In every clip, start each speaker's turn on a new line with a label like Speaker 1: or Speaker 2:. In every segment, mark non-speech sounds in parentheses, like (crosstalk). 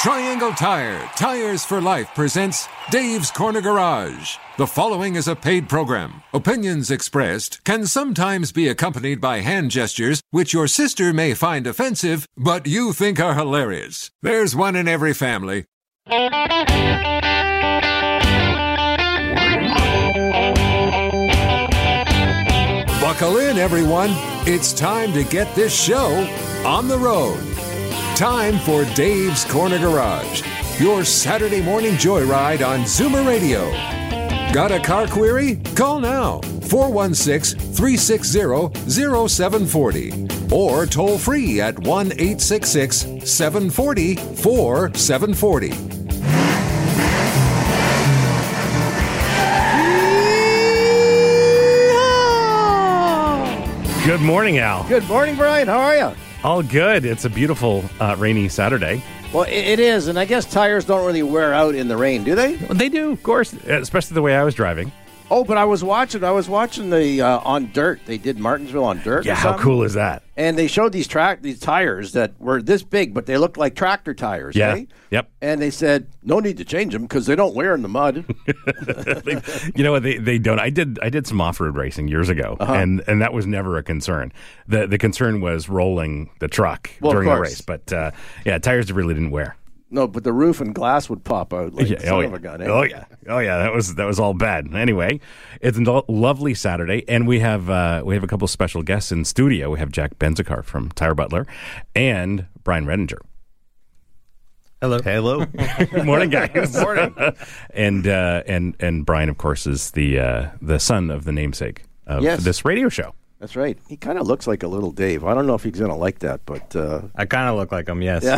Speaker 1: Triangle Tire, Tires for Life presents Dave's Corner Garage. The following is a paid program. Opinions expressed can sometimes be accompanied by hand gestures which your sister may find offensive, but you think are hilarious. There's one in every family. Buckle in, everyone. It's time to get this show on the road. Time for Dave's Corner Garage, your Saturday morning joyride on Zoomer Radio. Got a car query? Call now 416 360 0740 or toll free at 1 866 740 4740.
Speaker 2: Good morning, Al.
Speaker 3: Good morning, Brian. How are you?
Speaker 2: All good. It's a beautiful uh, rainy Saturday.
Speaker 3: Well, it, is, and I guess tires don't really wear out in the rain, do they?
Speaker 2: They do, of course, especially the way I was driving.
Speaker 3: Oh, but I was watching. I was watching the uh, on dirt. They did Martinsville on dirt.
Speaker 2: Yeah, how cool is that?
Speaker 3: And they showed these track these tires that were this big, but they looked like tractor tires.
Speaker 2: Yeah.
Speaker 3: right?
Speaker 2: Yep.
Speaker 3: And they said no need to change them because they don't wear in the mud. (laughs)
Speaker 2: you know what? They, they don't. I did I did some off road racing years ago,
Speaker 3: Uh-huh.
Speaker 2: and and that was never a concern. the The concern was rolling the truck
Speaker 3: Well,
Speaker 2: during the race. But uh, yeah, tires really didn't wear.
Speaker 3: No, but the roof and glass would pop out like son
Speaker 2: oh,
Speaker 3: of
Speaker 2: yeah.
Speaker 3: a gun. eh?
Speaker 2: oh yeah, oh yeah, that was that was all bad. Anyway, it's a lo- lovely Saturday, and we have uh, we have a couple special guests in studio. We have Jack Benzacar from Tire Butler, and Brian Redinger.
Speaker 4: Hello.
Speaker 2: Hello. (laughs) Good morning, guys. Good morning. (laughs) and uh, and and Brian, of course, is the uh, the son of the namesake of
Speaker 3: Yes.
Speaker 2: this radio show.
Speaker 3: That's right. He kind of looks like a little Dave. I don't know if he's going to like that, but uh,
Speaker 4: I kind of look like him, yes. (laughs)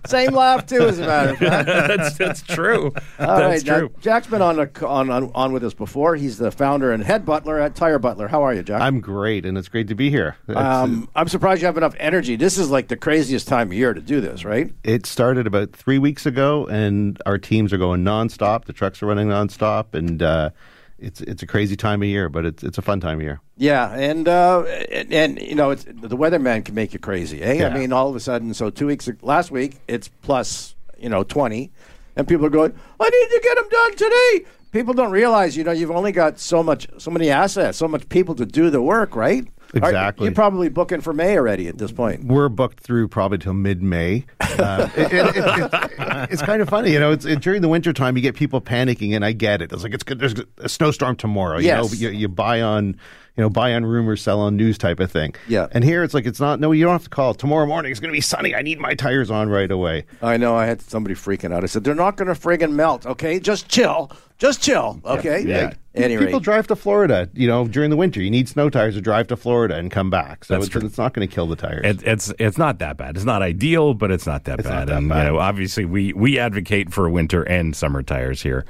Speaker 4: (laughs)
Speaker 3: same laugh too, as a matter of fact. (laughs)
Speaker 2: that's that's true.
Speaker 3: All
Speaker 2: that's
Speaker 3: right, now,
Speaker 2: true.
Speaker 3: Jack's been on, the, on on on with us before. He's the founder and head butler at Tire Butler. How are you, Jack?
Speaker 5: I'm great, and it's great to be here.
Speaker 3: Um, I'm surprised you have enough energy. This is like the craziest time of year to do this, right?
Speaker 5: it started about three weeks ago, and our teams are going nonstop. The trucks are running nonstop, and uh, it's it's a crazy time of year, but it's it's a fun time of year.
Speaker 3: Yeah, and uh, and, and you know, it's, the weatherman can make you crazy, eh? I mean, all of a sudden, so two weeks last week it's plus you know twenty, and people are going, I need to get them done today. People don't realize, you know, you've only got so much, so many assets, so much people to do the work, right? Are-
Speaker 5: Exactly.
Speaker 3: You're probably booking for May already at this point.
Speaker 5: We're booked through probably till mid May. Uh, it, it, it, it, it's kind of funny, you know. It's it, during the winter time, you get people panicking, and I get it. It's like it's good. There's a snowstorm tomorrow. You
Speaker 3: Yes.
Speaker 5: know, you, you buy on, you know, buy on rumors, sell on news type of thing.
Speaker 3: Yeah.
Speaker 5: And here it's like it's not. No, you don't have to call tomorrow morning. It's going to be sunny. I need my tires on right away.
Speaker 3: I know. I had somebody freaking out. I said, "They're not going to friggin' melt, okay? Just chill, just chill, okay?"
Speaker 5: Yeah.
Speaker 3: Any
Speaker 5: People drive to Florida, you know, during the winter. You need snow tires to drive to Florida and come back. So
Speaker 2: That's
Speaker 5: it's,
Speaker 2: true.
Speaker 5: it's not going to kill the tires.
Speaker 2: It, it's it's not that bad. It's not ideal, but it's not that
Speaker 5: It's
Speaker 2: bad.
Speaker 5: not that
Speaker 2: and
Speaker 5: bad.
Speaker 2: you know, obviously, we we advocate for winter and summer tires here,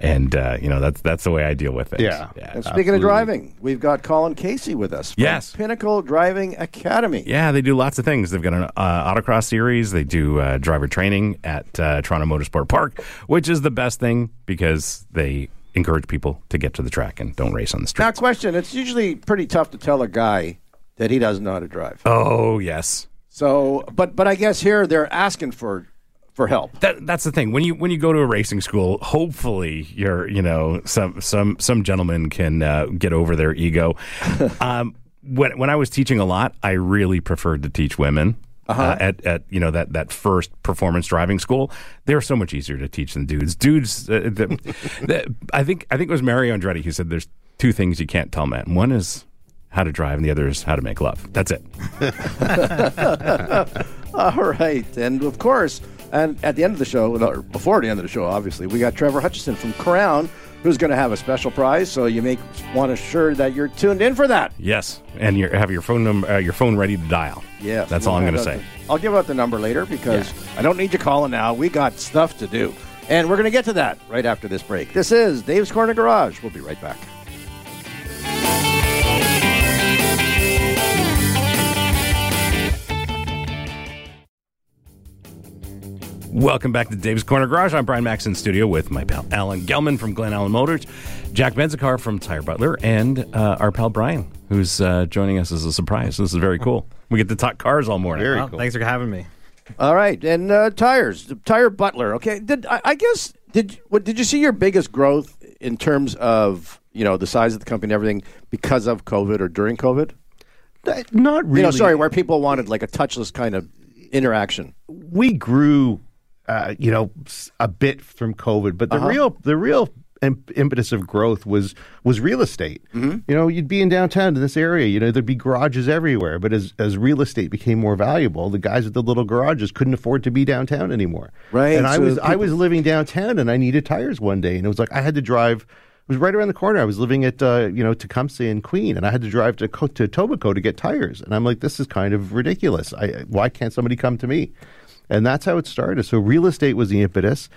Speaker 2: and uh, you know that's that's the way I deal with it.
Speaker 5: Yeah.
Speaker 2: yeah.
Speaker 3: And speaking of driving, we've got Colin Casey with us. from
Speaker 2: Yes.
Speaker 3: Pinnacle Driving Academy.
Speaker 2: Yeah, they do lots of things. They've got an uh, autocross series. They do uh, driver training at uh, Toronto Motorsport Park, which is the best thing because they encourage people to get to the track and don't race on the
Speaker 3: street.
Speaker 2: Now,
Speaker 3: question: It's usually pretty tough to tell a guy that he doesn't know how to drive.
Speaker 2: oh yes,
Speaker 3: So, but but I guess here they're asking for for help.
Speaker 2: that that's the thing. When you when you go to a racing school, hopefully you're you know some some some gentlemen can uh, get over their ego. (laughs) um, when when I was teaching a lot, I really preferred to teach women. uh at, at you know that, that first performance driving school, they're so much easier to teach than dudes. Dudes, uh, the, the, I think I think it was Mario Andretti who said there's two things you can't tell men. One is how to drive, and the other is how to make love. That's it. (laughs)
Speaker 3: All right, and of course, and at the end of the show, or before the end of the show, obviously, we got Trevor Hutchison from Crown, who's going to have a special prize. So you make want to sure that you're tuned in for that.
Speaker 2: Yes, and you have your phone number, uh, your phone ready to dial.
Speaker 3: Yeah,
Speaker 2: that's all I'm going to say.
Speaker 3: I'll give out the number later because I don't need you calling now. We got stuff to do. And we're going to get to that right after this break. This is Dave's Corner Garage. We'll be right back.
Speaker 2: Welcome back to Dave's Corner Garage. I'm Brian Max in studio with my pal Alan Gelman from Glen Allen Motors, Jack Benzacar from Tire Butler, and uh, our pal Brian, who's uh, joining us as a surprise. This is very cool. We get to talk cars all morning.
Speaker 5: Very
Speaker 4: Well,
Speaker 5: cool.
Speaker 4: Thanks for having me.
Speaker 3: All right, and uh, tires, tire Butler. Okay, did I, I guess did what did you see your biggest growth in terms of you know the size of the company and everything because of COVID or during COVID?
Speaker 5: Uh, Not really.
Speaker 3: You know, sorry, where people wanted like a touchless kind of interaction.
Speaker 5: we grew, uh, you know, a bit from COVID, but the
Speaker 3: Uh-huh.
Speaker 5: real, the real impetus of growth was was real estate.
Speaker 3: Mm-hmm.
Speaker 5: You know, you'd be in downtown in this area. You know, there'd be garages everywhere. But as as real estate became more valuable, the guys with the little garages couldn't afford to be downtown anymore.
Speaker 3: Right,
Speaker 5: And I
Speaker 3: so
Speaker 5: was I was living downtown, and I needed tires one day, and it was like I had to drive. It was right around the corner. I was living at uh, you know Tecumseh and Queen, and I had to drive to to Tobico to get tires. And I'm like, this is kind of ridiculous. I, why can't somebody come to me? And that's how it started. So real estate was the impetus,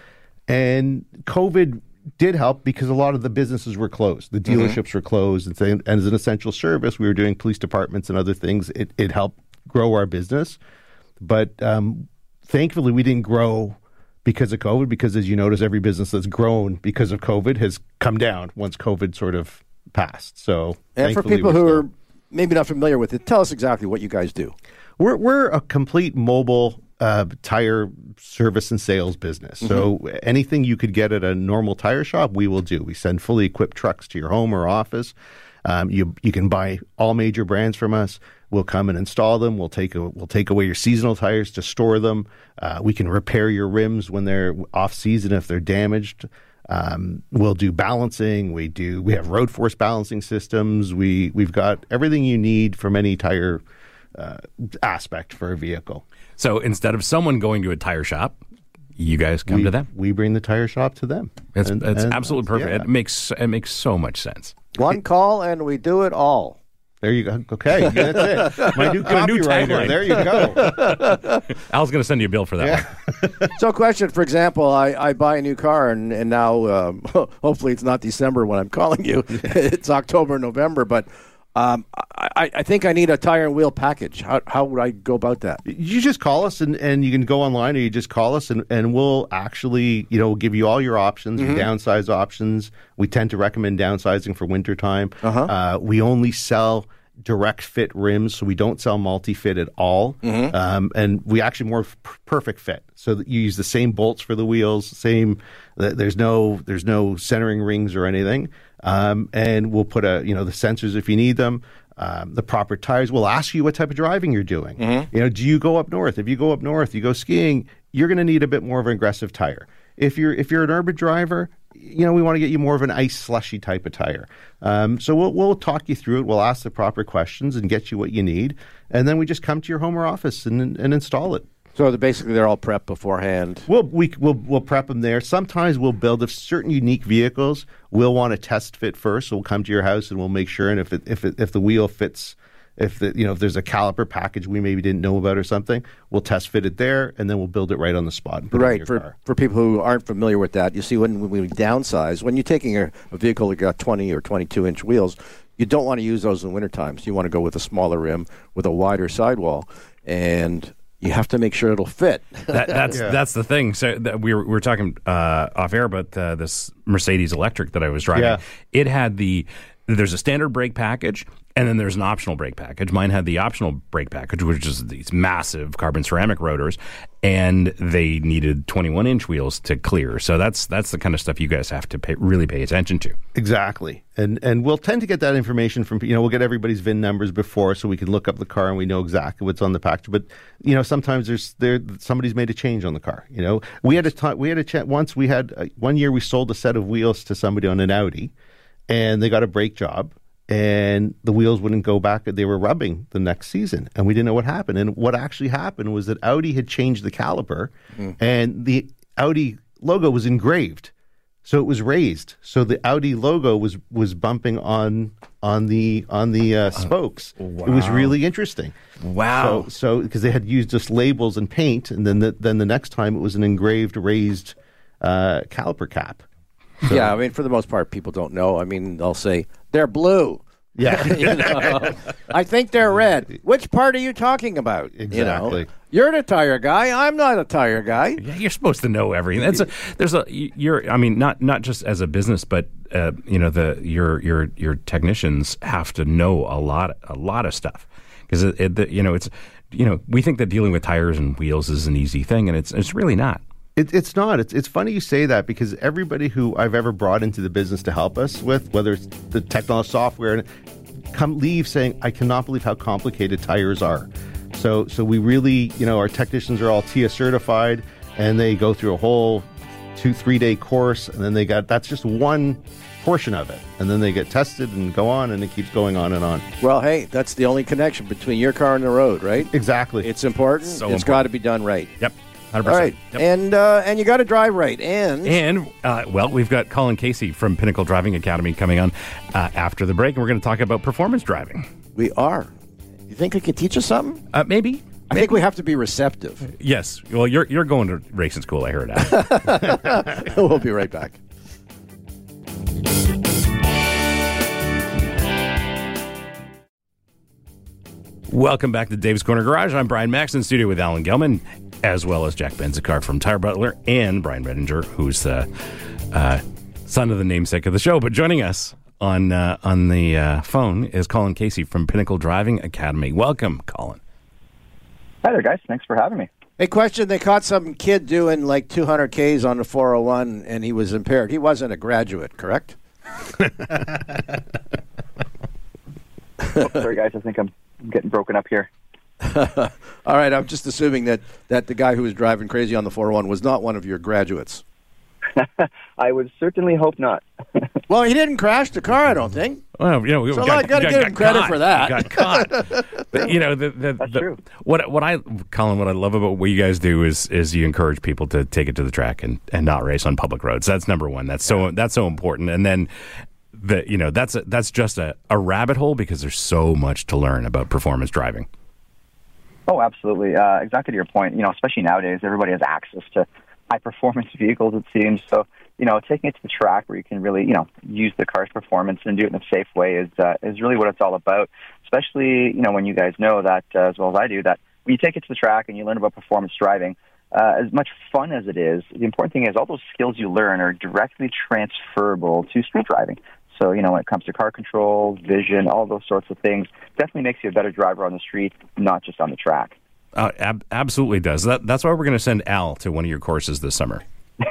Speaker 5: and COVID did help because a lot of the businesses were closed. The dealerships were closed, and, saying, and as an essential service, we were doing police departments and other things. It, it helped grow our business, but um, thankfully, we didn't grow because of COVID. Because as you notice, every business that's grown because of COVID has come down once COVID sort of passed. So,
Speaker 3: And for people who
Speaker 5: still-
Speaker 3: are maybe not familiar with it, tell us exactly what you guys do.
Speaker 5: We're we're a complete mobile uh, tire service and sales business. So anything you could get at a normal tire shop, we will do. We send fully equipped trucks to your home or office. Um, you you can buy all major brands from us. We'll come and install them. We'll take a, we'll take away your seasonal tires to store them. Uh, we can repair your rims when they're off season if they're damaged. Um, we'll do balancing. We do. We have road force balancing systems. We we've got everything you need from any tire uh, aspect for a vehicle.
Speaker 2: So instead of someone going to a tire shop, you guys come
Speaker 5: we,
Speaker 2: to them.
Speaker 5: We bring the tire shop to them.
Speaker 2: It's,
Speaker 5: And-
Speaker 2: it's
Speaker 5: and
Speaker 2: absolutely perfect.
Speaker 5: yeah.
Speaker 2: It makes it makes so much sense.
Speaker 3: One call and we do it all.
Speaker 5: There you go. Okay, that's it. (laughs) My new
Speaker 2: Got new
Speaker 5: copywriter. There you go. (laughs)
Speaker 2: Al's going to send you a bill for that one. (laughs)
Speaker 3: So, question for example, I, I buy a new car and, and now um, hopefully it's not December when I'm calling you. it's October, November, but um, I, I- think I need a tire and wheel package. How, how would I go about that?
Speaker 5: you just call us and, and you can go online or you just call us and, and we'll actually you know give you all your options your downsize options. We tend to recommend downsizing for wintertime Uh huh. we only sell direct fit rims so we don't sell multi-fit at all. Um, and we actually more perfect fit. So that you use the same bolts for the wheels same there's no there's no centering rings or anything um, and we'll put a you know the sensors if you need them um, the proper tires. We'll ask you what type of driving you're doing. You know, do you go up north? If you go up north, you go skiing, you're going to need a bit more of an aggressive tire. If you're if you're an urban driver, you know we want to get you more of an ice slushy type of tire. Um, so we'll we'll talk you through it. We'll ask the proper questions and get you what you need, and then we just come to your home or office and and install it.
Speaker 3: So, basically, they're all prepped beforehand.
Speaker 5: We'll we, we'll we'll prep them there. Sometimes we'll build if certain unique vehicles. We'll want to test fit first. So we'll come to your house and we'll make sure. And if it, if it, if the wheel fits, if the you know if there's a caliper package we maybe didn't know about or something, we'll test fit it there, and then we'll build it right on the spot. And put it
Speaker 3: Right. For,
Speaker 5: car.
Speaker 3: for people who aren't familiar with that, you see, when, when we downsize, when you're taking a, a vehicle that got 20 or 22 inch wheels, you don't want to use those in winter times. You want to go with a smaller rim with a wider sidewall, and you have to make sure it'll fit.
Speaker 2: That, that's (laughs) that's the thing. So that we were we were talking uh, off air about uh, this Mercedes electric that I was driving.
Speaker 5: Yeah.
Speaker 2: It had the there's a standard brake package and then there's an optional brake package. Mine had the optional brake package, which is these massive carbon ceramic rotors, and they needed 21 inch wheels to clear. So that's that's the kind of stuff you guys have to pay, really pay attention to.
Speaker 5: Exactly, and and we'll tend to get that information from you know we'll get everybody's VIN numbers before so we can look up the car and we know exactly what's on the package. But you know sometimes there's there somebody's made a change on the car. You know we had a time we had a chat once we had uh, one year we sold a set of wheels to somebody on an Audi, and they got a brake job and the wheels wouldn't go back. They were rubbing the next season, and we didn't know what happened. And what actually happened was that Audi had changed the caliper, and the Audi logo was engraved. So it was raised. So the Audi logo was was bumping on on the on the uh, spokes. It was really interesting.
Speaker 2: Wow.
Speaker 5: So so because they had used just labels and paint, and then the, then the next time it was an engraved raised uh, caliper cap.
Speaker 3: yeah, I mean, for the most part, people don't know. I mean, they'll say they're blue.
Speaker 5: Yeah. (laughs)
Speaker 3: You know? (laughs) I think they're red. Which part are you talking about? You know?
Speaker 5: Exactly.
Speaker 3: You're the tire guy. I'm not a tire guy.
Speaker 2: Yeah, you're supposed to know everything. That's a, there's a you're. I mean, not not just as a business, but uh, you know the your your your technicians have to know a lot a lot of stuff because you know it's you know we think that dealing with tires and wheels is an easy thing, and it's it's really not.
Speaker 5: It, it's not. It's it's funny you say that because everybody who I've ever brought into the business to help us with, whether it's the technology software, come leave saying, "I cannot believe how complicated tires are." So so we really, you know, our technicians are all TIA certified, and they go through a whole two three day course, and then they got that's just one portion of it, and then they get tested and go on, and it keeps going on and on.
Speaker 3: Well, hey, that's the only connection between your car and the road, right?
Speaker 5: Exactly.
Speaker 3: It's important.
Speaker 2: So
Speaker 3: It's
Speaker 2: important.
Speaker 3: got to be done right.
Speaker 2: Yep, hundred
Speaker 3: All
Speaker 2: percent.
Speaker 3: right, and uh, and you got to drive right, and
Speaker 2: And uh, well, we've got Colin Casey from Pinnacle Driving Academy coming on uh, after the break, and we're going to talk about performance driving.
Speaker 3: we are. You think I can teach us something?
Speaker 2: Uh, maybe.
Speaker 3: I think we have to be receptive.
Speaker 2: Yes. Well, you're you're going to racing school. I heard that. (laughs) (laughs)
Speaker 3: we'll be right back.
Speaker 2: Welcome back to Dave's Corner Garage. I'm Brian Max in studio with Alan Gelman, as well as Jack Benzacar from Tire Butler and Brian Redinger, who's the uh, son of the namesake of the show. But joining us on uh, on the uh, phone is Colin Casey from Pinnacle Driving Academy. Welcome, Colin.
Speaker 6: Hi there, guys. Thanks for having me.
Speaker 3: Hey, question: They caught some kid doing like 200 Ks on the 401, and he was impaired. He wasn't a graduate, correct? (laughs)
Speaker 6: Oh, sorry, guys. I think I'm I'm getting broken up here. (laughs)
Speaker 3: All right, I'm just assuming that that the guy who was driving crazy on the 401 was not one of your graduates. (laughs)
Speaker 6: I would certainly hope not. (laughs)
Speaker 3: Well, he didn't crash the car, I don't think.
Speaker 2: Well, you know, we
Speaker 3: So I gotta give him credit for that.
Speaker 2: Got caught. But, you know, the, the,
Speaker 6: That's
Speaker 2: the-
Speaker 6: true.
Speaker 2: What what I, Colin, what I love about what you guys do is is you encourage people to take it to the track and, and not race on public roads. That's number one. That's so that's so important. And then the you know that's a, that's just a, a rabbit hole because there's so much to learn about performance driving.
Speaker 6: Oh, absolutely. Uh, exactly to your point. You know, especially nowadays, everybody has access to high performance (laughs) vehicles. It seems so. You know, taking it to the track where you can really, you know, use the car's performance and do it in a safe way is uh, is really what it's all about. Especially, you know, when you guys know that uh, as well as I do that when you take it to the track and you learn about performance driving. Uh, as much fun as it is, the important thing is all those skills you learn are directly transferable to street driving. So, you know, when it comes to car control, vision, all those sorts of things, definitely makes you a better driver on the street, not just on the track.
Speaker 2: Uh, ab- absolutely does. That, that's why we're going to send Al to one of your courses this summer. (laughs)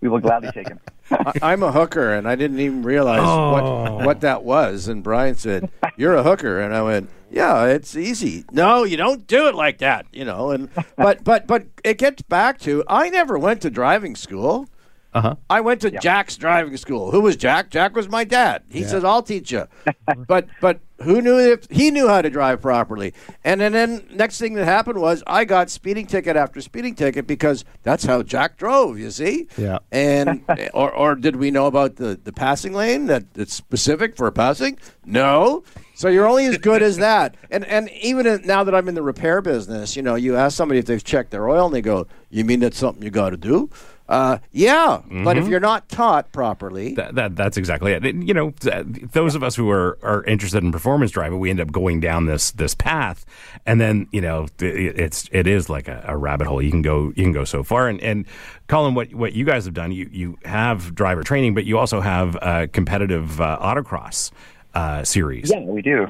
Speaker 6: We will gladly take him.
Speaker 3: I, I'm a hooker, and I didn't even realize what what that was. And Brian said, "You're a hooker," and I went, "Yeah, it's easy." No, you don't do it like that, you know. And but but but it gets back to I never went to driving school.
Speaker 2: Uh huh.
Speaker 3: I went to Jack's driving school. Who was Jack? Jack was my dad. He says, "I'll teach you." (laughs) but but who knew if he knew how to drive properly? And then, then next thing that happened was I got speeding ticket after speeding ticket because that's how Jack drove. You see?
Speaker 5: Yeah.
Speaker 3: And (laughs) or or did we know about the the passing lane that it's specific for passing? No. So you're only as good as that. And and even in, now that I'm in the repair business, you know, you ask somebody if they've checked their oil, and they go, "You mean that's something you got to do?" Uh, yeah, but if you're not taught properly,
Speaker 2: That, that that's exactly it. You know, th- those of us who are, are interested in performance driving, we end up going down this this path, and then you know th- it's it is like a, a rabbit hole. You can go you can go so far. And, and Colin, what what you guys have done, you you have driver training, but you also have a competitive uh, autocross uh, series.
Speaker 6: Yeah, we do.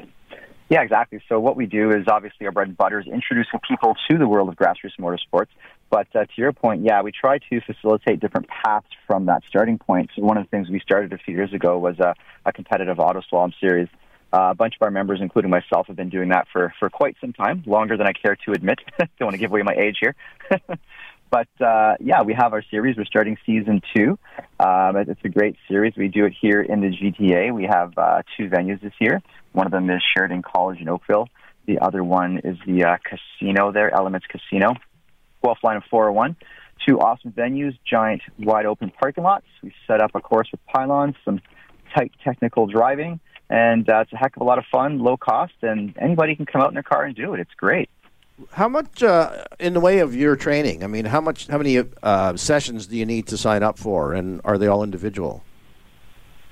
Speaker 6: Yeah, exactly. So what we do is obviously our bread and butter is introducing people to the world of grassroots motorsports. But uh, to your point, yeah, we try to facilitate different paths from that starting point. So one of the things we started a few years ago was a, a competitive auto slalom series. Uh, a bunch of our members, including myself, have been doing that for, for quite some time, longer than I care to admit. (laughs) Don't want to give away my age here. (laughs) But uh, yeah, we have our series. We're starting season two. Um, it's a great series. We do it here in the GTA. We have uh, two venues this year. One of them is Sheridan College in Oakville. The other one is the uh, casino there, Elements Casino. 12th line of 401. Two awesome venues, giant wide open parking lots. We set up a course with pylons, some tight technical driving, and uh, it's a heck of a lot of fun, low cost, and anybody can come out in their car and do it. It's great.
Speaker 3: How much uh, in the way of your training? I mean, how much, how many uh, sessions do you need to sign up for, and are they all individual?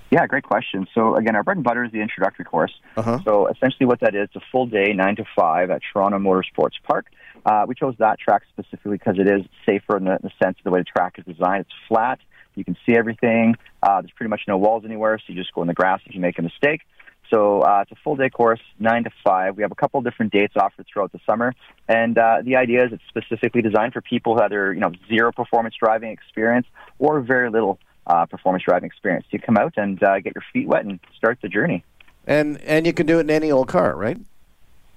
Speaker 6: Yeah, great question. So again, our bread and butter is the introductory course.
Speaker 3: Uh-huh.
Speaker 6: So essentially, what that is, it's a full day, nine to five, at Toronto Motorsports Park. Uh, we chose that track specifically because it is safer in the, the sense of the way the track is designed. It's flat. You can see everything. Uh, there's pretty much no walls anywhere, so you just go in the grass if you make a mistake. So uh, it's a full day course, nine to five. We have a couple different dates offered throughout the summer, and uh, the idea is it's specifically designed for people who either you know zero performance driving experience or very little uh, performance driving experience. You come out and uh, get your feet wet and start the journey.
Speaker 3: And and you can do it in any old car, right?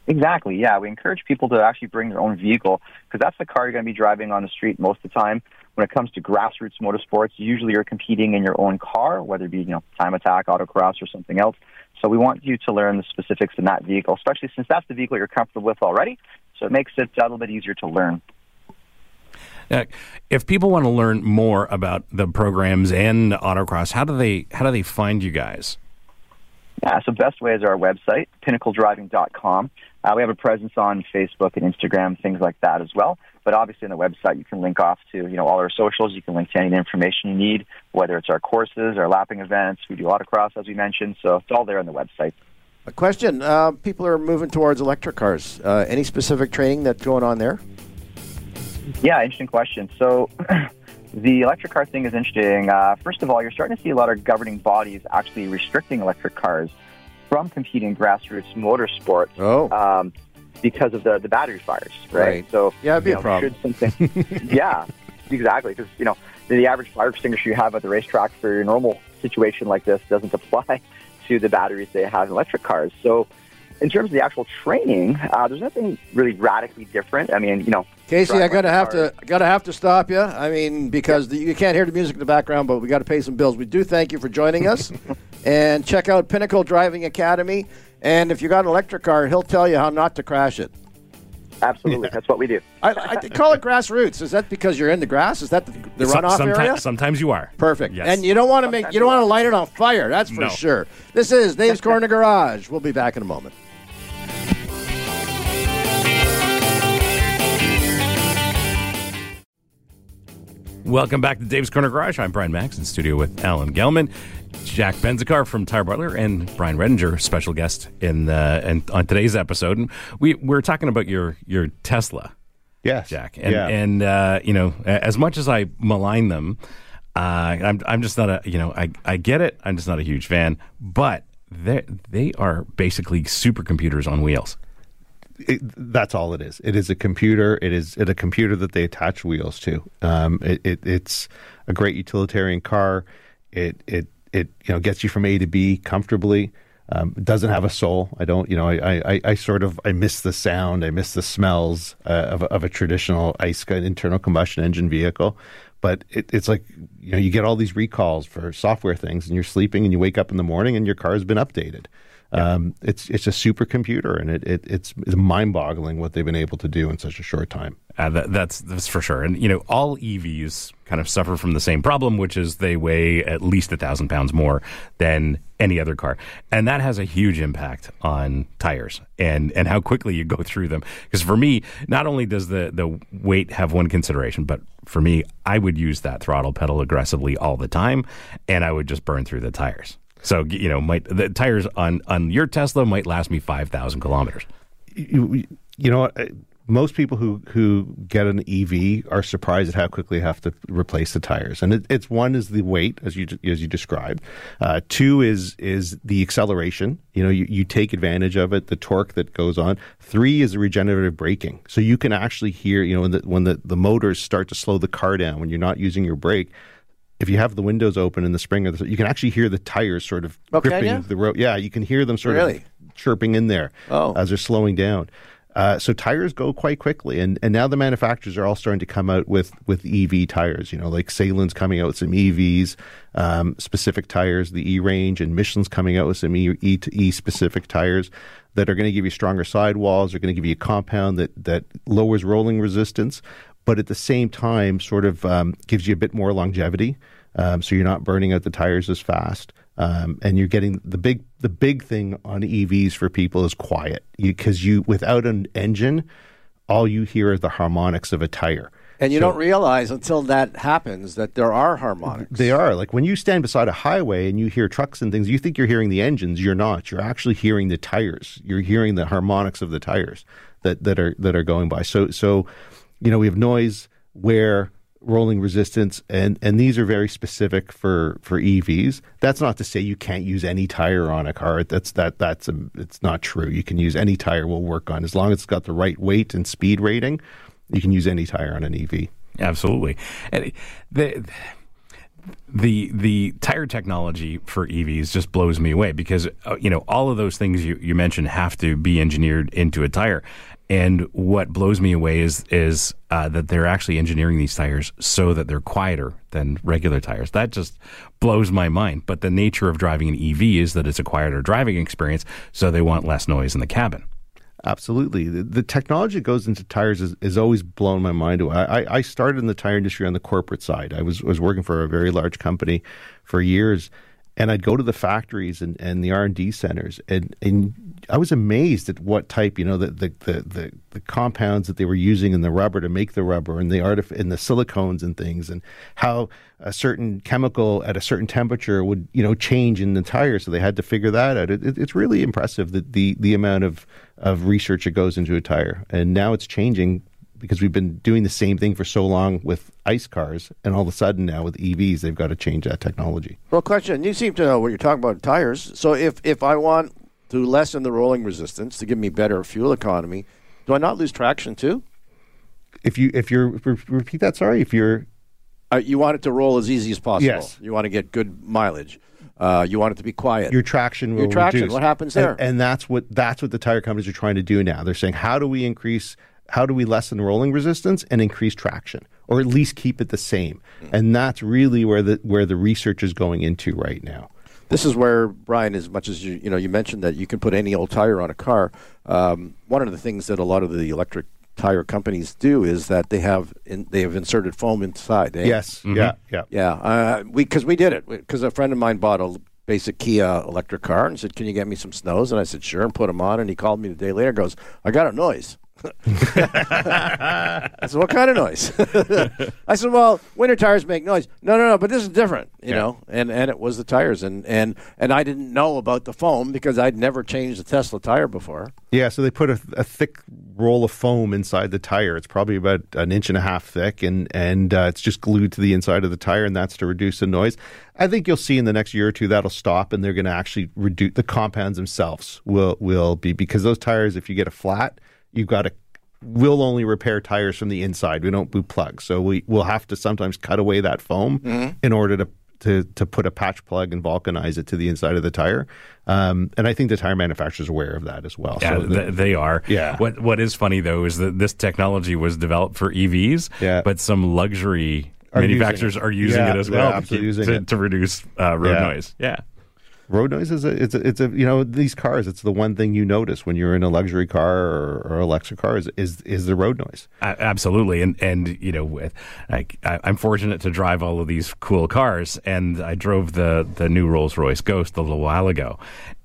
Speaker 6: Exactly. Yeah, we encourage people to actually bring their own vehicle because that's the car you're going to be driving on the street most of the time. When it comes to grassroots motorsports, usually you're competing in your own car, whether it be you know time attack, autocross, or something else. So we want you to learn the specifics in that vehicle, especially since that's the vehicle you're comfortable with already. So it makes it a little bit easier to learn.
Speaker 2: Uh, if people want to learn more about the programs and autocross, how do they how do they find you guys?
Speaker 6: Yeah, so best way is our website, pinnacledriving.com. Uh, we have a presence on Facebook and Instagram, things like that as well. But obviously, on the website, you can link off to you know all our socials. You can link to any information you need, whether it's our courses, our lapping events. We do autocross, as we mentioned, so it's all there on the website.
Speaker 3: A question: uh, People are moving towards electric cars. Uh, any specific training that's going on there?
Speaker 6: Yeah, interesting question. So, (clears throat) the electric car thing is interesting. Uh, first of all, you're starting to see a lot of governing bodies actually restricting electric cars from competing grassroots motorsports.
Speaker 3: Oh.
Speaker 6: Um, because of the, the battery fires, right?
Speaker 3: Right.
Speaker 6: So
Speaker 3: Yeah, it'd be
Speaker 6: you
Speaker 3: a
Speaker 6: know,
Speaker 3: problem.
Speaker 6: Should something, (laughs) yeah, exactly. Because you know the, the average fire extinguisher you have at the racetrack for your normal situation like this doesn't apply (laughs) to the batteries they have in electric cars. So, in terms of the actual training, uh, there's nothing really radically different. I mean, you know,
Speaker 3: Casey, I gotta have
Speaker 6: electric
Speaker 3: to gotta have to stop you. I mean, because the, you can't hear the music in the background, but we got to pay some bills. We do thank you for joining us, (laughs) and check out Pinnacle Driving Academy. And if you got an electric car, he'll tell you how not to crash it.
Speaker 6: Absolutely, that's what we do.
Speaker 3: I, I call it grassroots. Is that because you're in the grass? Is that the, the
Speaker 2: Some-
Speaker 3: runoff
Speaker 2: sometimes,
Speaker 3: area?
Speaker 2: sometimes you are.
Speaker 3: Perfect.
Speaker 2: Yes.
Speaker 3: And you don't want to make you don't want to light it on fire. That's for
Speaker 2: No.
Speaker 3: sure. This is Dave's Corner Garage. We'll be back in a moment.
Speaker 2: Welcome back to Dave's Corner Garage. I'm Brian Max in studio with Alan Gelman, Jack Benzacar from Tire Butler, and Brian Redinger, special guest in uh, and on today's episode. And we we're talking about your your Tesla,
Speaker 5: Yes,
Speaker 2: Jack, and
Speaker 5: yeah.
Speaker 2: and uh, you know as much as I malign them, uh, I'm I'm just not a you know I I get it. I'm just not a huge fan, but they they are basically supercomputers on wheels.
Speaker 5: It, that's all it is. It is a computer. It is it a computer that they attach wheels to. Um, it, it, it's a great utilitarian car. It it it you know gets you from A to B comfortably. Um, doesn't have a soul. I don't. You know. I, I, I sort of I miss the sound. I miss the smells uh, of, of a traditional ICE internal combustion engine vehicle. But it, it's like you know you get all these recalls for software things, and you're sleeping, and you wake up in the morning, and your car has been updated. Um, it's it's a supercomputer, and it, it it's, it's mind-boggling what they've been able to do in such a short time.
Speaker 2: Uh, that, that's that's for sure. And you know, all EVs kind of suffer from the same problem, which is they weigh at least a thousand pounds more than any other car, and that has a huge impact on tires and and how quickly you go (laughs) through them. Because for me, not only does the the weight have one consideration, but for me, I would use that throttle pedal aggressively all the time, and I would just burn through the tires. So you know, might the tires on on your Tesla might last me five thousand kilometers.
Speaker 5: You, you know uh, Most people who, who get an EV are surprised at how quickly they have to replace the tires, and it, it's one is the weight, as you as you described. Uh, two is is the acceleration. You know, you, you take advantage of it, the torque that goes on. Three is the regenerative braking, so you can actually hear. You know, when the when the, the motors start to slow the car down when you're not using your brake. If you have the windows open in the spring, or the, you can actually hear the tires sort of
Speaker 3: Oh,
Speaker 5: gripping the road. Yeah, you can hear them sort
Speaker 3: Really?
Speaker 5: of chirping in there
Speaker 3: Oh.
Speaker 5: as they're slowing down. Uh, so tires go quite quickly, and, and now the manufacturers are all starting to come out with with EV tires. You know, like Salen's coming out with some EVs um, specific tires, the E range, and Michelin's coming out with some E, e to E specific tires that are going to give you stronger sidewalls. They're going to give you a compound that that lowers rolling resistance, but at the same time, sort of um, gives you a bit more longevity. Um, so you're not burning out the tires as fast, um, and you're getting the big the big thing on EVs for people is quiet because you, without an engine, all you hear is the harmonics of a tire.
Speaker 3: And you
Speaker 5: So-
Speaker 3: don't realize until that happens that there are harmonics.
Speaker 5: They are like when you stand beside a highway and you hear trucks and things, you think you're hearing the engines. You're not. You're actually hearing the tires. You're hearing the harmonics of the tires that, that are that are going by. So so, you know, we have noise, wear, rolling resistance, and and these are very specific for for EVs. That's not to say you can't use any tire on a car. That's that that's a, it's not true. You can use any tire will work on as long as it's got the right weight and speed rating. You can use any tire on an EV.
Speaker 2: Absolutely. And the the the tire technology for EVs just blows me away because uh, you know all of those things you, you mentioned have to be engineered into a tire. And what blows me away is is uh, that they're actually engineering these tires so that they're quieter than regular tires. That just blows my mind. But the nature of driving an EV is that it's a quieter driving experience, so they want less noise in the cabin.
Speaker 5: Absolutely. The, the technology that goes into tires is, is always blown my mind away. I, I started in the tire industry on the corporate side. I was, was working for a very large company for years, and I'd go to the factories and, and the R&D centers, and, and I was amazed at what type, you know, the, the, the, the, compounds that they were using in the rubber to make the rubber and the artif- and the silicones and things, and how a certain chemical at a certain temperature would, you know, change in the tire. So they had to figure that out. It, it, it's really impressive that the, the amount of, of research that goes into a tire. And now it's changing because we've been doing the same thing for so long with ICE cars, and all of a sudden now with EVs, they've got to change that technology.
Speaker 3: Well, question. You seem to know what you're talking about tires. So if if I want to lessen the rolling resistance to give me better fuel economy, do I not lose traction too?
Speaker 5: If you if you're repeat that, sorry, if you're
Speaker 3: Uh, you want it to roll as easy as possible.
Speaker 5: Yes.
Speaker 3: You want to get good mileage. Uh, you want it to be quiet.
Speaker 5: your traction will
Speaker 3: Your traction,
Speaker 5: reduce.
Speaker 3: what happens there?
Speaker 5: And, that's what that's what the tire companies are trying to do now. They're saying how do we increase how do we lessen rolling resistance and increase traction or at least keep it the same? And that's really where the where the research is going into right now.
Speaker 3: This is where Brian, as much as you you know, you mentioned that you can put any old tire on a car. Um, one of the things that a lot of the electric tire companies do is that they have in, they have inserted foam inside. eh?
Speaker 5: Yes. Yeah. Yeah.
Speaker 3: Yeah, uh, we because we did it because a friend of mine bought a basic Kia electric car and said, "Can you get me some snows?" And I said, "Sure," and put them on. And he called me the day later, and goes, "I got a noise." I said, "What kind of noise?" (laughs) I said, "Well, winter tires make noise." No, no, no, but this is different, you know. And and it was the tires, and and and I didn't know about the foam because I'd never changed a Tesla tire before.
Speaker 5: Yeah, so they put a, a thick roll of foam inside the tire. It's probably about an inch and a half thick, and and uh, it's just glued to the inside of the tire, and that's to reduce the noise. I think you'll see in the next year or two that'll stop, and they're going to actually reduce the compounds themselves. Will will be because those tires, if you get a flat, you've got to. We'll only repair tires from the inside. We don't boot plugs, so we will have to sometimes cut away that foam in order to to to put a patch plug and vulcanize it to the inside of the tire. Um, and I think the tire manufacturers are aware of that as well.
Speaker 2: Yeah,
Speaker 5: So the-
Speaker 2: th- they are.
Speaker 5: Yeah.
Speaker 2: What What is funny though is that this technology was developed for EVs,
Speaker 5: Yeah.
Speaker 2: but some luxury
Speaker 5: Are
Speaker 2: manufacturers
Speaker 5: it.
Speaker 2: are using
Speaker 5: Yeah,
Speaker 2: it as well to, keep-
Speaker 5: using
Speaker 2: to, to reduce uh, road
Speaker 5: Yeah.
Speaker 2: noise. Yeah.
Speaker 5: Road noise is a it's a, it's a you know these cars it's the one thing you notice when you're in a luxury car or, or electric car is, is is the road noise
Speaker 2: A- Absolutely, and and you know, with like I, I'm fortunate to drive all of these cool cars, and I drove the the new Rolls Royce Ghost a little while ago,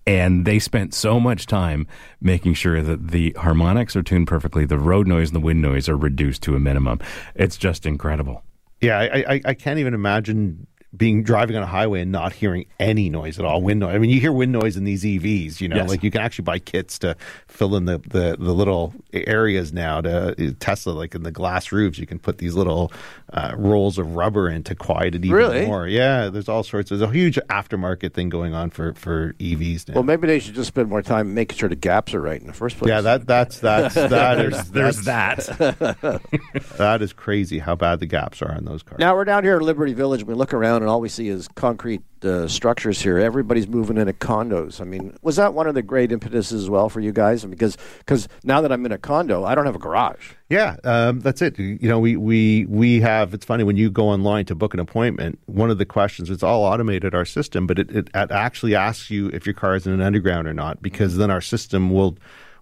Speaker 2: and they spent so much time making sure that the harmonics are tuned perfectly, the road noise and the wind noise are reduced to a minimum. It's just incredible.
Speaker 5: yeah I, I I can't even imagine being driving on a highway and not hearing any noise at all wind noise I mean you hear wind noise in these EVs you know
Speaker 2: Yes.
Speaker 5: like you can actually buy kits to fill in the, the, the little areas now to Tesla like in the glass roofs you can put these little uh, rolls of rubber in to quiet it even
Speaker 3: Really?
Speaker 5: more yeah there's all sorts there's a huge aftermarket thing going on for for EVs now
Speaker 3: Well, maybe they should just spend more time making sure the gaps are right in the first place.
Speaker 5: Yeah, that that's that's (laughs) that is
Speaker 2: There's
Speaker 5: that's-
Speaker 2: that. (laughs) (laughs)
Speaker 5: that is crazy how bad the gaps are on those cars.
Speaker 3: Now we're down here in Liberty Village. And we look around and all we see is concrete uh, structures here. Everybody's moving into condos. I mean, was that one of the great impetuses as well for you guys? Because because now that I'm in a condo, I don't have a garage.
Speaker 5: Yeah, um, that's it. You know, we we we have. It's funny when you go online to book an appointment. One of the questions it's all automated our system, but it, it, it actually asks you if your car is in an underground or not, because then our system will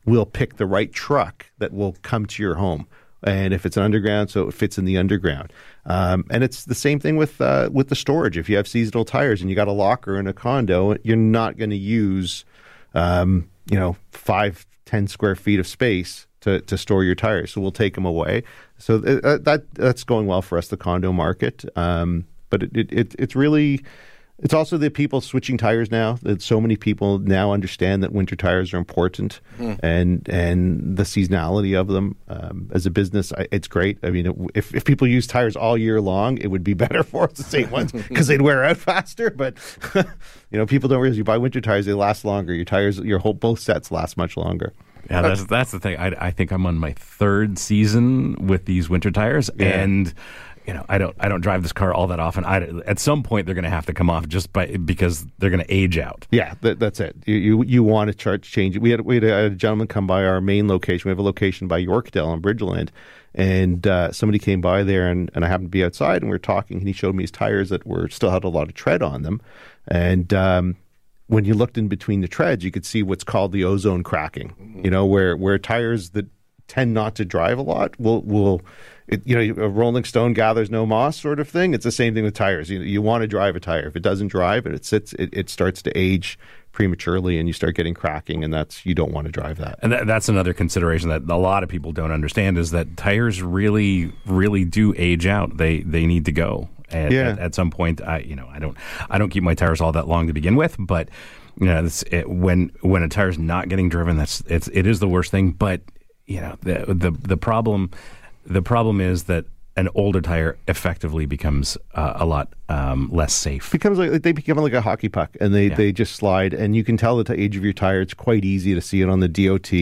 Speaker 5: will pick the right truck that will come to your home. And if it's an underground, so it fits in the underground. Um, and it's the same thing with uh, with the storage. If you have seasonal tires and you got a locker in a condo, you're not going to use um, you know, five, ten square feet of space to, to store your tires. So we'll take them away. So th- uh, that that's going well for us, the condo market. Um, but it, it, it it's really it's also the people switching tires now. That so many people now understand that winter tires are important, and and the seasonality of them. Um, as a business, I, it's great. I mean, it, if if people use tires all year long, it would be (laughs) better for us the same ones (laughs) because they'd wear out faster. But (laughs) you know, people don't realize you buy winter tires; they last longer. Your tires, your whole both sets last much longer.
Speaker 2: Yeah, that's that's the thing. I, I think I'm on my third season with these winter tires, and you know I don't I don't drive this car all that often. I, at some point they're going to have to come off just by because they're going to age out.
Speaker 5: Yeah, that, that's it. You you, you want to charge change. We had we had a, gentleman come by our main location. We have a location by Yorkdale on Bridgeland, and uh, somebody came by there, and, and I happened to be outside, and we were talking, and he showed me his tires that were still had a lot of tread on them, and um, when you looked in between the treads, you could see what's called the ozone cracking. You know, where where tires that tend not to drive a lot will will it, you know a Rolling Stone gathers no moss sort of thing. It's the same thing with tires. You you want to drive a tire. If it doesn't drive and it sits, it, it starts to age prematurely, and you start getting cracking, and that's you don't want to drive that.
Speaker 2: And that, that's another consideration that a lot of people don't understand is that tires really, really do age out. They they need to go. And
Speaker 5: Yeah.
Speaker 2: at, at some point, I you know I don't I don't keep my tires all that long to begin with, but you know it, when when a tire's not getting driven, that's it's it is the worst thing. But you know the the the problem the problem is that an older tire effectively becomes uh, a lot um, less safe.
Speaker 5: becomes like they become like a hockey puck and they, they just slide and you can tell the t- age of your tire it's quite easy to see it on the dot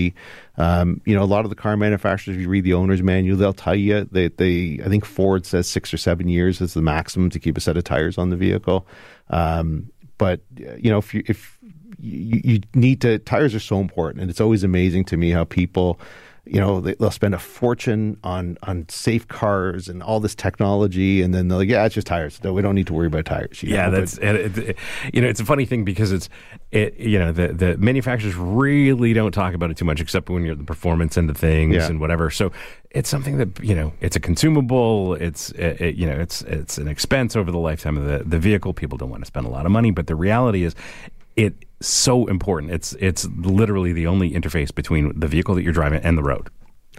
Speaker 5: um, you know a lot of the car manufacturers if you read the owner's manual they'll tell you they, they i think ford says six or seven years is the maximum to keep a set of tires on the vehicle. Um, but you know if you if you, you need to tires are so important and it's always amazing to me how people you know they, they'll spend a fortune on on safe cars and all this technology and then they're like yeah it's just tires no we don't need to worry about tires you
Speaker 2: Yeah,
Speaker 5: know, but-
Speaker 2: that's and it, it- you know it's a funny thing because it's it you know the the manufacturers really don't talk about it too much except when you're the performance end of things
Speaker 5: Yeah.
Speaker 2: and whatever. So it's something that you know it's a consumable. It's it, it- you know it's it's an expense over the lifetime of the the vehicle. People don't want to spend a lot of money, but the reality is it's so important. It's it's literally the only interface between the vehicle that you're driving and the road.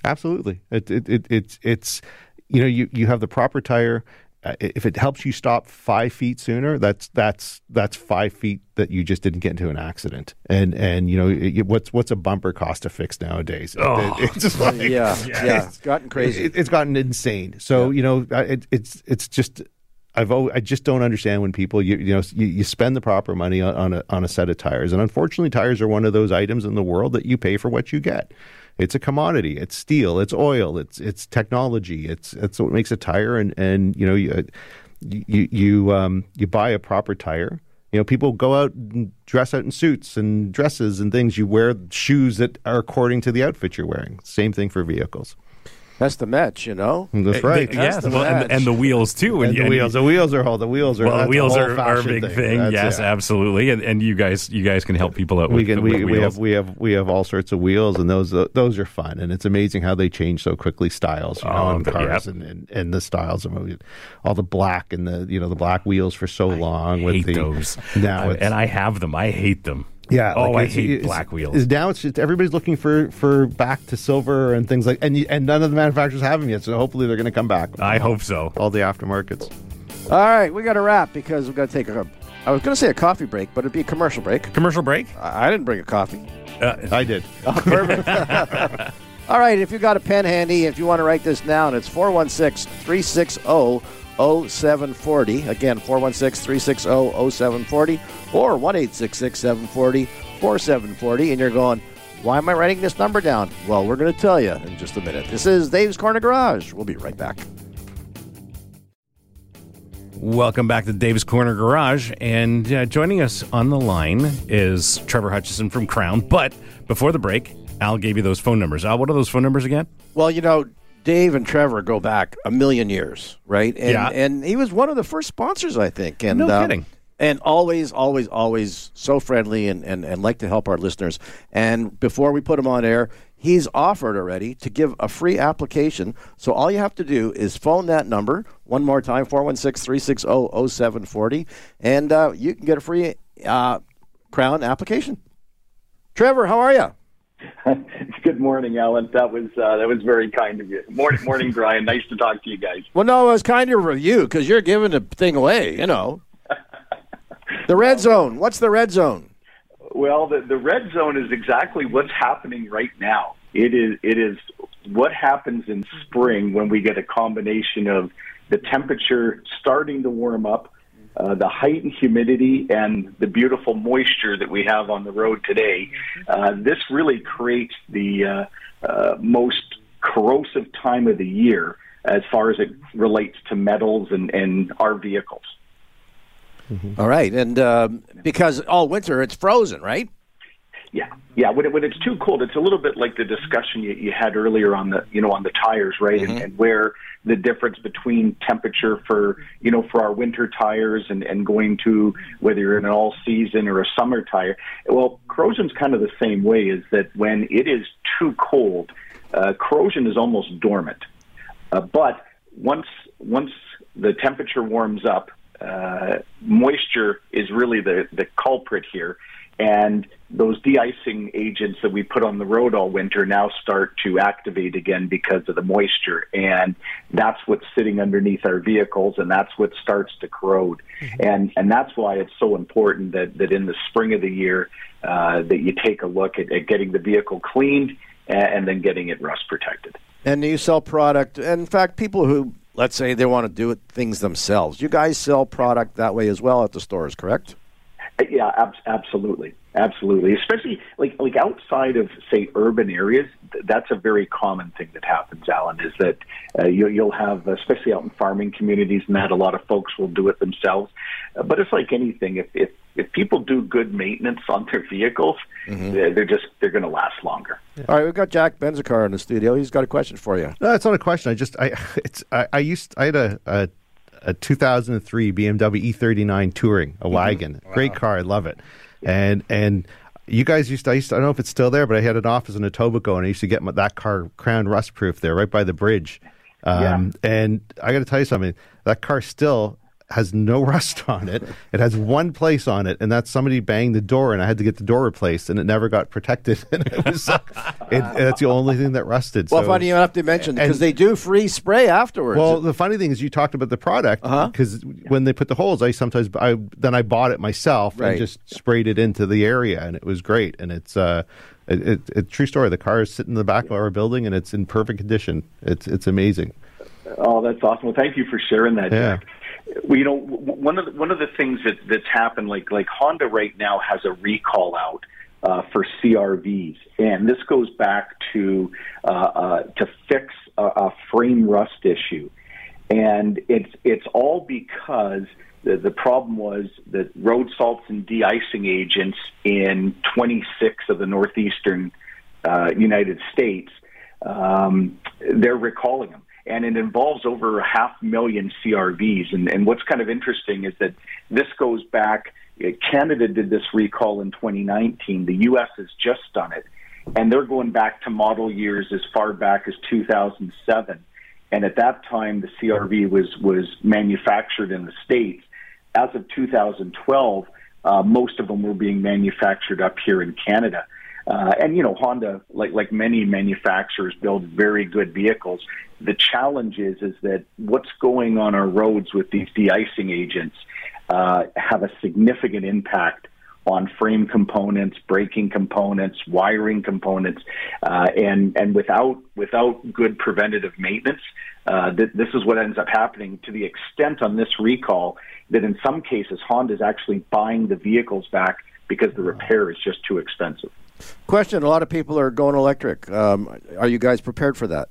Speaker 5: Absolutely. It, it, it, it's it's you know you, you have the proper tire. Uh, if it helps you stop five feet sooner, that's that's that's five feet that you just didn't get into an accident. And and you know it, what's what's a bumper cost to fix nowadays? It- it's just like,
Speaker 3: Yeah, (laughs) yeah, it's gotten crazy.
Speaker 5: It, it's gotten insane. So you know uh, it, it's it's just. I've always, I just don't understand when people you you know you, you spend the proper money on, on a on a set of tires, and unfortunately, tires are one of those items in the world that you pay for what you get. It's a commodity. It's steel. It's oil. It's it's technology. It's it's what makes a tire. And and you know you you you um you buy a proper tire. You know, people go out and dress out in suits and dresses and things. You wear shoes that are according to the outfit you're wearing. Same thing for vehicles.
Speaker 3: That's the match, you know.
Speaker 5: That's right.
Speaker 2: The- yes,
Speaker 3: the
Speaker 2: well, and,
Speaker 3: match.
Speaker 2: and the wheels too.
Speaker 5: And the wheels, the wheels are all the wheels are.
Speaker 2: Well, the wheels are, are a big thing.
Speaker 5: That's-
Speaker 2: yes,
Speaker 5: yeah.
Speaker 2: absolutely. And, and you guys, you guys can help people out.
Speaker 5: we
Speaker 2: with,
Speaker 5: can
Speaker 2: with
Speaker 5: we, we have we have we have all sorts of wheels and those those are fun and it's amazing how they change so quickly styles you know
Speaker 2: Oh,
Speaker 5: on cars
Speaker 2: yep.
Speaker 5: and, and and the styles of all the black and the you know the black wheels for so long with the
Speaker 2: those.
Speaker 5: now
Speaker 2: I- and I have them. I hate them.
Speaker 5: Yeah
Speaker 2: Oh,
Speaker 5: like
Speaker 2: I
Speaker 5: it's-
Speaker 2: hate
Speaker 5: it's-
Speaker 2: black wheels.
Speaker 5: Is now it's just everybody's looking for for back to silver and things like and and none of the manufacturers have them yet so hopefully they're going to come back
Speaker 2: I hope so.
Speaker 5: all the aftermarkets
Speaker 3: All right, we got to wrap because we've got to take a. I was going to say a coffee break, but it'd be a commercial break.
Speaker 2: Commercial break.
Speaker 3: I I didn't bring a coffee.
Speaker 5: Uh, I did oh, (laughs) (laughs)
Speaker 3: All right, if you got a pen handy, if you want to write this down, it's 416 360 0740. Again, 416 360 0740 or 1 740 4740. And you're going, why am I writing this number down? Well, we're going to tell you in just a minute. This is Dave's Corner Garage. We'll be right back.
Speaker 2: Welcome back to Dave's Corner Garage. And uh, joining us on the line is Trevor Hutchison from Crown. But before the break, Al gave you those phone numbers. Al, what are those phone numbers again?
Speaker 3: Well, you know, Dave and Trevor go back a million years, right? And,
Speaker 2: Yeah.
Speaker 3: And he was one of the first sponsors, I think. And
Speaker 2: No
Speaker 3: uh,
Speaker 2: kidding.
Speaker 3: And always, always, always so friendly and, and, and like to help our listeners. And before we put him on air, he's offered already to give a free application. So all you have to do is phone that number one more time, 416 360 0740, and uh, you can get a free uh, Crown application. Trevor, how are you? (laughs)
Speaker 7: Good morning, Alan. That was uh, that was very kind of you. Morning, morning, Brian. Nice to talk to you guys.
Speaker 3: Well, no, it was kind of you because you're giving the thing away. You know, (laughs) the red zone. What's the red zone?
Speaker 7: Well, the the red zone is exactly what's happening right now. It is it is what happens in spring when we get a combination of the temperature starting to warm up, uh, the height and humidity, and the beautiful moisture that we have on the road today. Uh, this really creates the uh, uh, most corrosive time of the year as far as it relates to metals and, and our vehicles.
Speaker 3: All right, and um, because all winter it's frozen, right?
Speaker 7: Yeah, yeah. When, it, when it's too cold, it's a little bit like the discussion you, you had earlier on the you know on the tires, right? And, and where the difference between temperature for you know for our winter tires and, and going to whether you're in an all season or a summer tire. Well, corrosion's kind of the same way. Is that when it is too cold, uh, corrosion is almost dormant. Uh, but once once the temperature warms up, uh, moisture is really the, the culprit here. And those de-icing agents that we put on the road all winter now start to activate again because of the moisture. And that's what's sitting underneath our vehicles and that's what starts to corrode. And, and that's why it's so important that, that in the spring of the year, uh, that you take a look at, at getting the vehicle cleaned and, and then getting it rust protected.
Speaker 3: And you sell product. And in fact, people who let's say they want to do it, things themselves, you guys sell product that way as well at the stores, correct?
Speaker 7: Yeah, ab- absolutely, absolutely. Especially like like outside of say urban areas, th- that's a very common thing that happens. Alan is that uh, you, you'll have, especially out in farming communities, and that a lot of folks will do it themselves. Uh, but it's like anything. If if if people do good maintenance on their vehicles, they're, they're just they're going to last longer.
Speaker 3: All right, we've got Jack Benzacar in the studio. He's got a question for you.
Speaker 5: No, it's not a question. I just I (laughs) it's I, I used I had a, a a 2003 BMW E39 Touring, a wagon, great car. I love it, and and. You guys used to, I used to, I don't know if it's still there, but I had an office in Etobicoke and I used to get my, that car Krown rust proof there right by the bridge. Um, And I got to tell you something, that car still has no (laughs) rust on it. It has one place on it, and that's somebody banged the door, and I had to get the door replaced, and it never got protected. (laughs) and it was, uh, it, that's the only thing that rusted.
Speaker 3: Well,
Speaker 5: so,
Speaker 3: funny you have to mention because they do free spray afterwards.
Speaker 5: well, the funny thing is, you talked about the product
Speaker 3: Uh-huh.
Speaker 5: because when they put the holes, I sometimes I then I bought it myself
Speaker 3: Right.
Speaker 5: and just sprayed it into the area, and it was great. And it's uh, it, it, it true story. The car is sitting in the back of our building, and it's in perfect condition. It's it's amazing.
Speaker 7: Oh, that's awesome. Well, thank you for sharing that,
Speaker 5: Yeah.
Speaker 7: Jack. You know, one of the, one of the things that that's happened, like like Honda right now has a recall out uh, for CRVs, and this goes back to uh, uh, to fix a, a frame rust issue, and it's it's all because the the problem was that road salts and de-icing agents in 26 of the northeastern uh, United States um, they're recalling them. And it involves over a half million CRVs. And, and what's kind of interesting is that this goes back, uh, Canada did this recall in 2019. The U.S. has just done it. And they're going back to model years as far back as 2007. And at that time, the CRV was, was manufactured in the States. As of 2012, uh, most of them were being manufactured up here in Canada. Uh, and you know, Honda, like like many manufacturers, build very good vehicles. The challenge is is that what's going on our roads with these de-icing agents uh, have a significant impact on frame components, braking components, wiring components, uh, and and without without good preventative maintenance, uh, th- this is what ends up happening. To the extent on this recall that in some cases Honda is actually buying the vehicles back because the repair is just too expensive.
Speaker 3: Question: A lot of people are going electric. Um, are you guys prepared for that?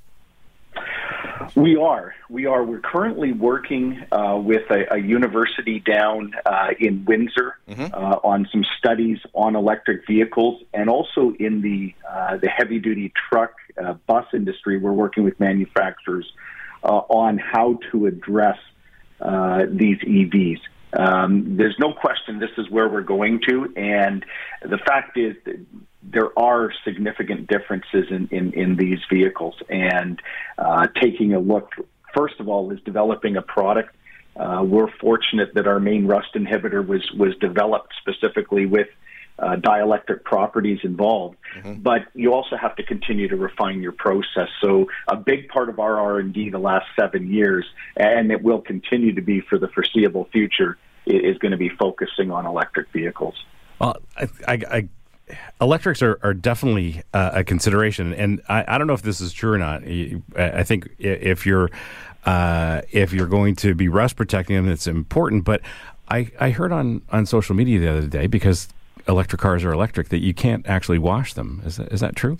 Speaker 7: We are. We are. We're currently working uh, with a, a university down uh, in Windsor uh, on some studies on electric vehicles, and also in the uh, the heavy duty truck uh, bus industry. We're working with manufacturers uh, on how to address uh, these EVs. Um, there's no question this is where we're going to, and the fact is there are significant differences in, in, in these vehicles. And uh, taking a look, first of all, is developing a product. Uh, we're fortunate that our main rust inhibitor was was developed specifically with uh, dielectric properties involved. But you also have to continue to refine your process. So a big part of our R and D the last seven years, and it will continue to be for the foreseeable future, is going to be focusing on electric vehicles.
Speaker 2: Well, I, I, I, electrics are, are definitely uh, a consideration, and I, I don't know if this is true or not. I I think if you're uh, if you're going to be rust protecting them, it's important. But I, I heard on, on social media the other day because electric cars are electric that you can't actually wash them. Is that, is that true?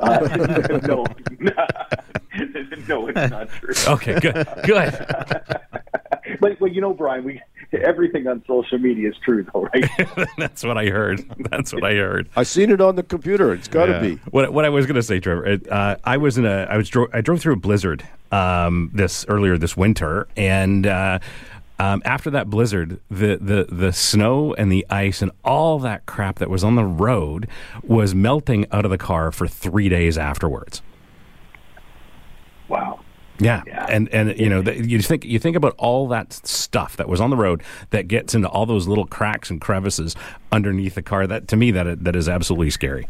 Speaker 7: Uh, (laughs) no, (laughs) no, it's not true.
Speaker 2: Okay, good, good. (laughs)
Speaker 7: But well, you know, Brian, we everything on social media is true, though, right?
Speaker 2: That's what I heard. That's what I heard.
Speaker 3: I seen it on the computer. It's got to
Speaker 5: Yeah.
Speaker 3: be.
Speaker 2: What what I was going to say, Trevor, it, uh, I was in a I was dro- I drove through a blizzard um, this earlier this winter, and uh, um, after that blizzard, the, the the snow and the ice and all that crap that was on the road was melting out of the car for three days afterwards.
Speaker 7: wow.
Speaker 2: Yeah,
Speaker 7: Yeah.
Speaker 2: and and you know the, you think you think about all that stuff that was on the road that gets into all those little cracks and crevices underneath the car. That to me that that is absolutely scary.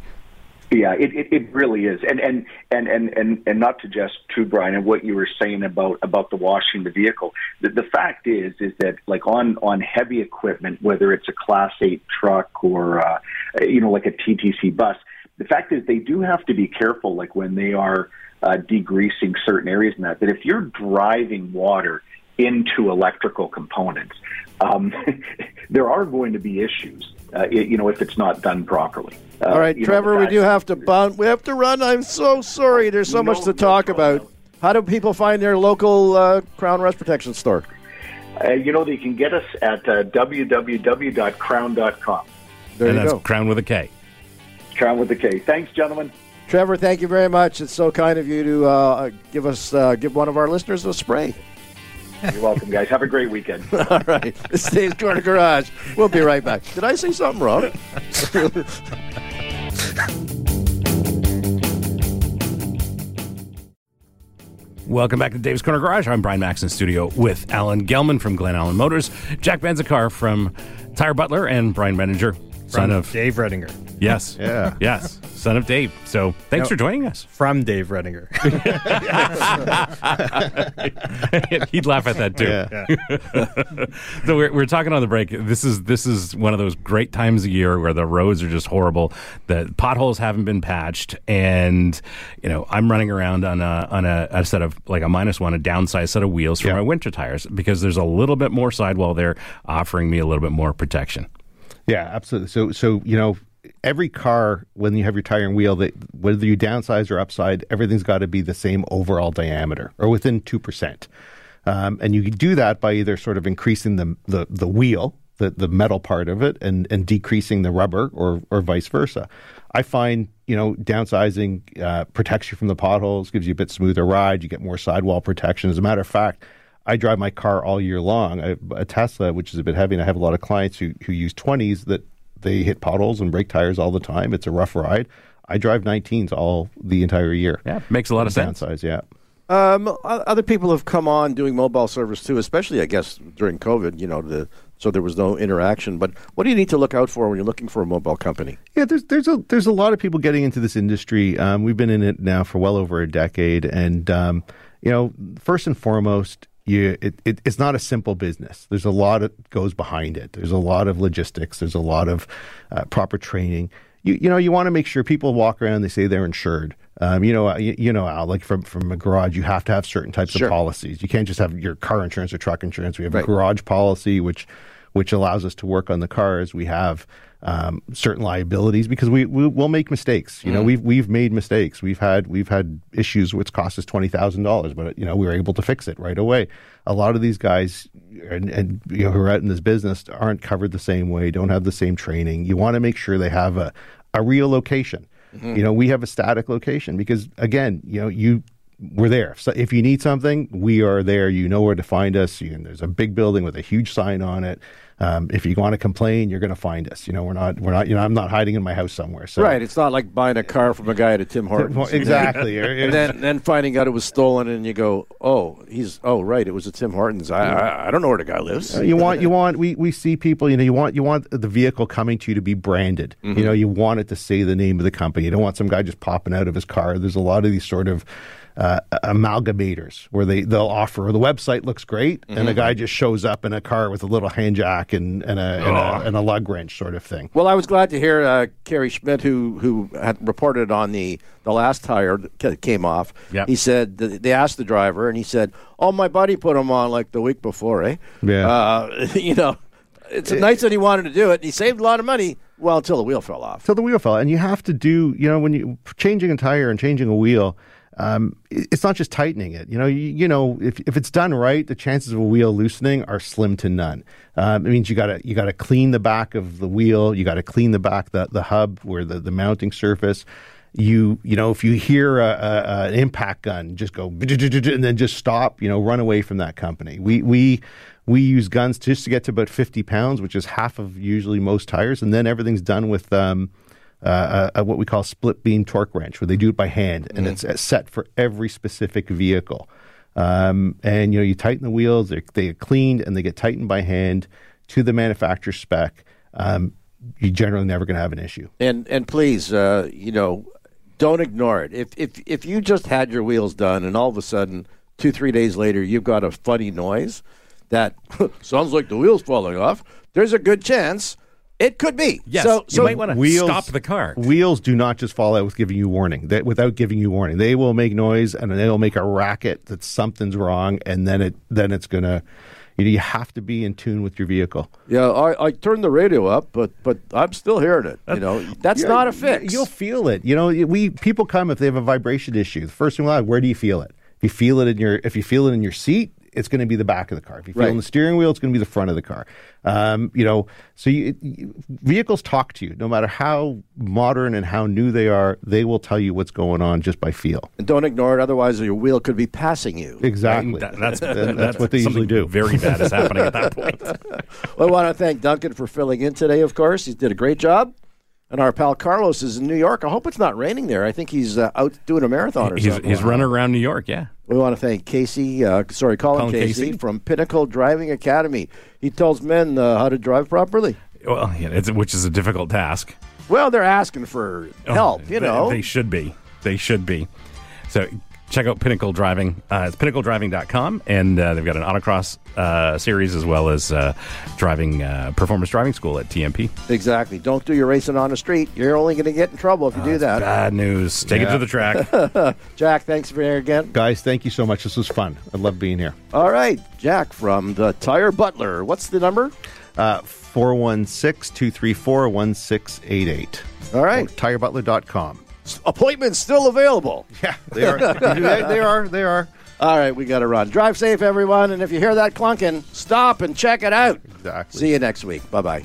Speaker 7: Yeah, it, it, it really is, and and and and and and not to just to Brian and what you were saying about about the washing the vehicle. The, the fact is is that like on on heavy equipment, whether it's a Class Eight truck or uh, you know like a TTC bus, the fact is they do have to be careful, like when they are uh, degreasing certain areas and that. That if you're driving water into electrical components, um, (laughs) there are going to be issues. Uh, i you know, if it's not done properly. Uh,
Speaker 3: All right,
Speaker 7: you know,
Speaker 3: Trevor, we do have to bounce. We have to run. I'm so sorry. There's so
Speaker 7: No,
Speaker 3: much to
Speaker 7: no
Speaker 3: talk
Speaker 7: problem.
Speaker 3: about. How do people find their local uh, Krown Rust Protection store?
Speaker 7: Uh, you know, they can get us at uh, www.krown.com.
Speaker 3: There
Speaker 2: and
Speaker 3: you
Speaker 2: that's
Speaker 3: go.
Speaker 2: crown with a K.
Speaker 7: Krown with a K. Thanks, gentlemen.
Speaker 3: Trevor, thank you very much. It's so kind of you to uh, give us uh, give one of our listeners a spray.
Speaker 7: You're welcome, guys. Have a great weekend. (laughs)
Speaker 3: All right, this is Corner Garage. We'll be right back. Did I say something wrong? (laughs)
Speaker 2: Welcome back to Dave's Corner Garage. I'm Brian Max in studio with Alan Gelman from Glen Allen Motors, Jack Benzacar from Tire Butler, and Brian Redinger, son
Speaker 4: From
Speaker 2: of
Speaker 4: Dave Redinger.
Speaker 2: yes,
Speaker 5: Yeah.
Speaker 2: yes, son of Dave. So thanks
Speaker 4: No.
Speaker 2: for joining us.
Speaker 4: From Dave Redinger. (laughs)
Speaker 2: He'd laugh at that too.
Speaker 5: Yeah. (laughs)
Speaker 2: so we're, we're talking on the break. This is this is one of those great times of year where the roads are just horrible. The potholes haven't been patched, and you know I'm running around on a on a, a set of like a minus one, a downsized set of wheels for
Speaker 5: Yeah.
Speaker 2: my winter tires because there's a little bit more sidewall there, offering me a little bit more protection.
Speaker 5: Yeah, absolutely. So, so you know, every car when you have your tire and wheel, that whether you downsize or upside, everything's got to be the same overall diameter or within two percent. Um, and you can do that by either sort of increasing the the, the wheel, the the metal part of it, and and decreasing the rubber, or or vice versa. I find you know downsizing uh, protects you from the potholes, gives you a bit smoother ride, you get more sidewall protection. As a matter of fact. I drive my car all year long. I a Tesla, which is a bit heavy, and I have a lot of clients who, who use 20s that they hit potholes and break tires all the time. It's a rough ride. I drive 19s all the entire year.
Speaker 2: Yeah, makes a lot of sense.
Speaker 5: Downsize, yeah.
Speaker 3: Um, other people have come on doing mobile service too, especially I guess during COVID. You know, the, so there was no interaction. But what do you need to look out for when you're looking for a mobile company?
Speaker 5: Yeah, there's there's a there's a lot of people getting into this industry. Um, we've been in it now for well over a decade, and um, you know, first and foremost, you it, it, it's not a simple business. There's a lot that goes behind it. There's a lot of logistics. There's a lot of uh, proper training. You you know, you want to make sure people walk around. They say they're insured. Um, you know, you, you know, Al, like from from a garage, you have to have certain types
Speaker 3: Sure.
Speaker 5: of policies. You can't just have your car insurance or truck insurance. We have
Speaker 3: Right.
Speaker 5: a garage policy, which which allows us to work on the cars. We have um, certain liabilities because we, we will make mistakes. You know, we've we've made mistakes. We've had we've had issues which cost us twenty thousand dollars, but you know we were able to fix it right away. A lot of these guys and, and you know who are out in this business aren't covered the same way, don't have the same training. You want to make sure they have a a real location. You know, we have a static location because again, you know, you we're there. So if you need something, we are there. You know where to find us. You, there's a big building with a huge sign on it. Um, if you want to complain, you're going to find us. You know, we're not, we're not, you know, I'm not hiding in my house somewhere. So.
Speaker 3: Right. It's not like buying a car from a guy at a Tim (laughs) Hortons.
Speaker 5: Exactly. (laughs)
Speaker 3: and then, then finding out it was stolen, and you go, "Oh, he's oh right, it was a Tim Hortons." I I, I don't know where the guy lives.
Speaker 5: Uh, you want you want we, we see people you know you want you want the vehicle coming to you to be branded
Speaker 3: Mm-hmm.
Speaker 5: you know you want it to say the name of the company you don't want some guy just popping out of his car there's a lot of these sort of uh, amalgamators where they they'll offer the website looks great and
Speaker 3: Mm-hmm.
Speaker 5: a guy just shows up in a car with a little hand jack and and a, and, a, and a lug wrench sort of thing
Speaker 3: Well, I was glad to hear uh, Kerry Schmidt, who who had reported on the the last tire that came off.
Speaker 2: Yep.
Speaker 3: He said th- they asked the driver, and he said, "Oh, my buddy put them on like the week before, eh?
Speaker 5: Yeah.
Speaker 3: Uh, (laughs) you know, it's nice that he wanted to do it. and He saved a lot of money. Well, until the wheel fell off.
Speaker 5: till the wheel fell. And you have to do, you know, when you changing a tire and changing a wheel, um, it's not just tightening it. You know, you, you know, if if it's done right, the chances of a wheel loosening are slim to none. Um, it means you got to you got to clean the back of the wheel. You got to clean the back the the hub where the the mounting surface. You you know if you hear a, a, an impact gun, just go and then just stop. You know, run away from that company. We we we use guns just to get to about fifty pounds, which is half of usually most tires, and then everything's done with. Um, uh, uh, what we call split beam torque wrench, where they do it by hand, and it's uh, set for every specific vehicle. Um, and you know, you tighten the wheels; they get cleaned and they get tightened by hand to the manufacturer's spec. Um, you're generally never going to have an issue.
Speaker 3: And and please, uh, you know, don't ignore it. If if if you just had your wheels done, and all of a sudden, two three days later, you've got a funny noise that (laughs) sounds like the wheels falling off. There's a good chance it could be.
Speaker 2: Yes,
Speaker 3: So
Speaker 2: you might want to
Speaker 5: wheels-
Speaker 2: stop the car.
Speaker 5: Wheels do not just fall out with giving you warning. They, without giving you warning, they will make noise and they'll make a racket that something's wrong, and then it then it's gonna. You know, you have to be in tune with your vehicle.
Speaker 3: yeah, I, I turned the radio up, but but I'm still hearing it. You know, (laughs) that's
Speaker 5: Yeah,
Speaker 3: not a fix.
Speaker 5: You'll feel it. You know, we people come if they have a vibration issue. The first thing we'll ask, where do you feel it? If you feel it in your if you feel it in your seat, it's going to be the back of the car. If you feel it in the steering wheel, it's going to be the front of the car. Um, you know, so you, you- vehicles talk to you. No matter how modern and how new they are, they will tell you what's going on just by feel.
Speaker 3: and don't ignore it. Otherwise, your wheel could be passing you.
Speaker 5: Exactly.
Speaker 2: That- that's,
Speaker 5: And that's what they usually do.
Speaker 2: Very bad is happening at that (laughs) point.
Speaker 3: Well, I want to thank Duncan for filling in today. Of course, he did a great job. And our pal Carlos is in New York. I hope it's not raining there. I think he's uh, out doing a marathon or
Speaker 2: He's,
Speaker 3: something.
Speaker 2: he's running around New York, yeah.
Speaker 3: We want to thank Casey, uh, sorry, Colin,
Speaker 2: Colin
Speaker 3: Casey,
Speaker 2: Casey.
Speaker 3: from Pinnacle Driving Academy. He tells men uh, how to drive properly.
Speaker 2: Well, yeah, it's, which is a difficult task.
Speaker 3: Well, they're asking for help,
Speaker 2: Oh,
Speaker 3: you know.
Speaker 2: They should be. They should be. So check out Pinnacle Driving. Uh, it's pinnacledriving.com, and uh, they've got an autocross uh, series as well as uh, driving uh, performance driving school at TMP.
Speaker 3: exactly. Don't do your racing on the street. You're only going to get in trouble if you do that.
Speaker 2: Bad news. Take it to the track. (laughs)
Speaker 3: Jack, thanks for being here again.
Speaker 5: Guys, thank you so much. This was fun. I love being here.
Speaker 3: All right, Jack from the Tire Butler. What's the number?
Speaker 5: Uh, 416 234 1688.
Speaker 3: All right.
Speaker 5: TireButler.com.
Speaker 3: Appointments still available. (laughs)
Speaker 5: Yeah, they are. (laughs) they, they are. They are.
Speaker 3: All right, we got to run. Drive safe, everyone. And if you hear that clunking, stop and check it out.
Speaker 5: Exactly.
Speaker 3: See you next week. Bye bye.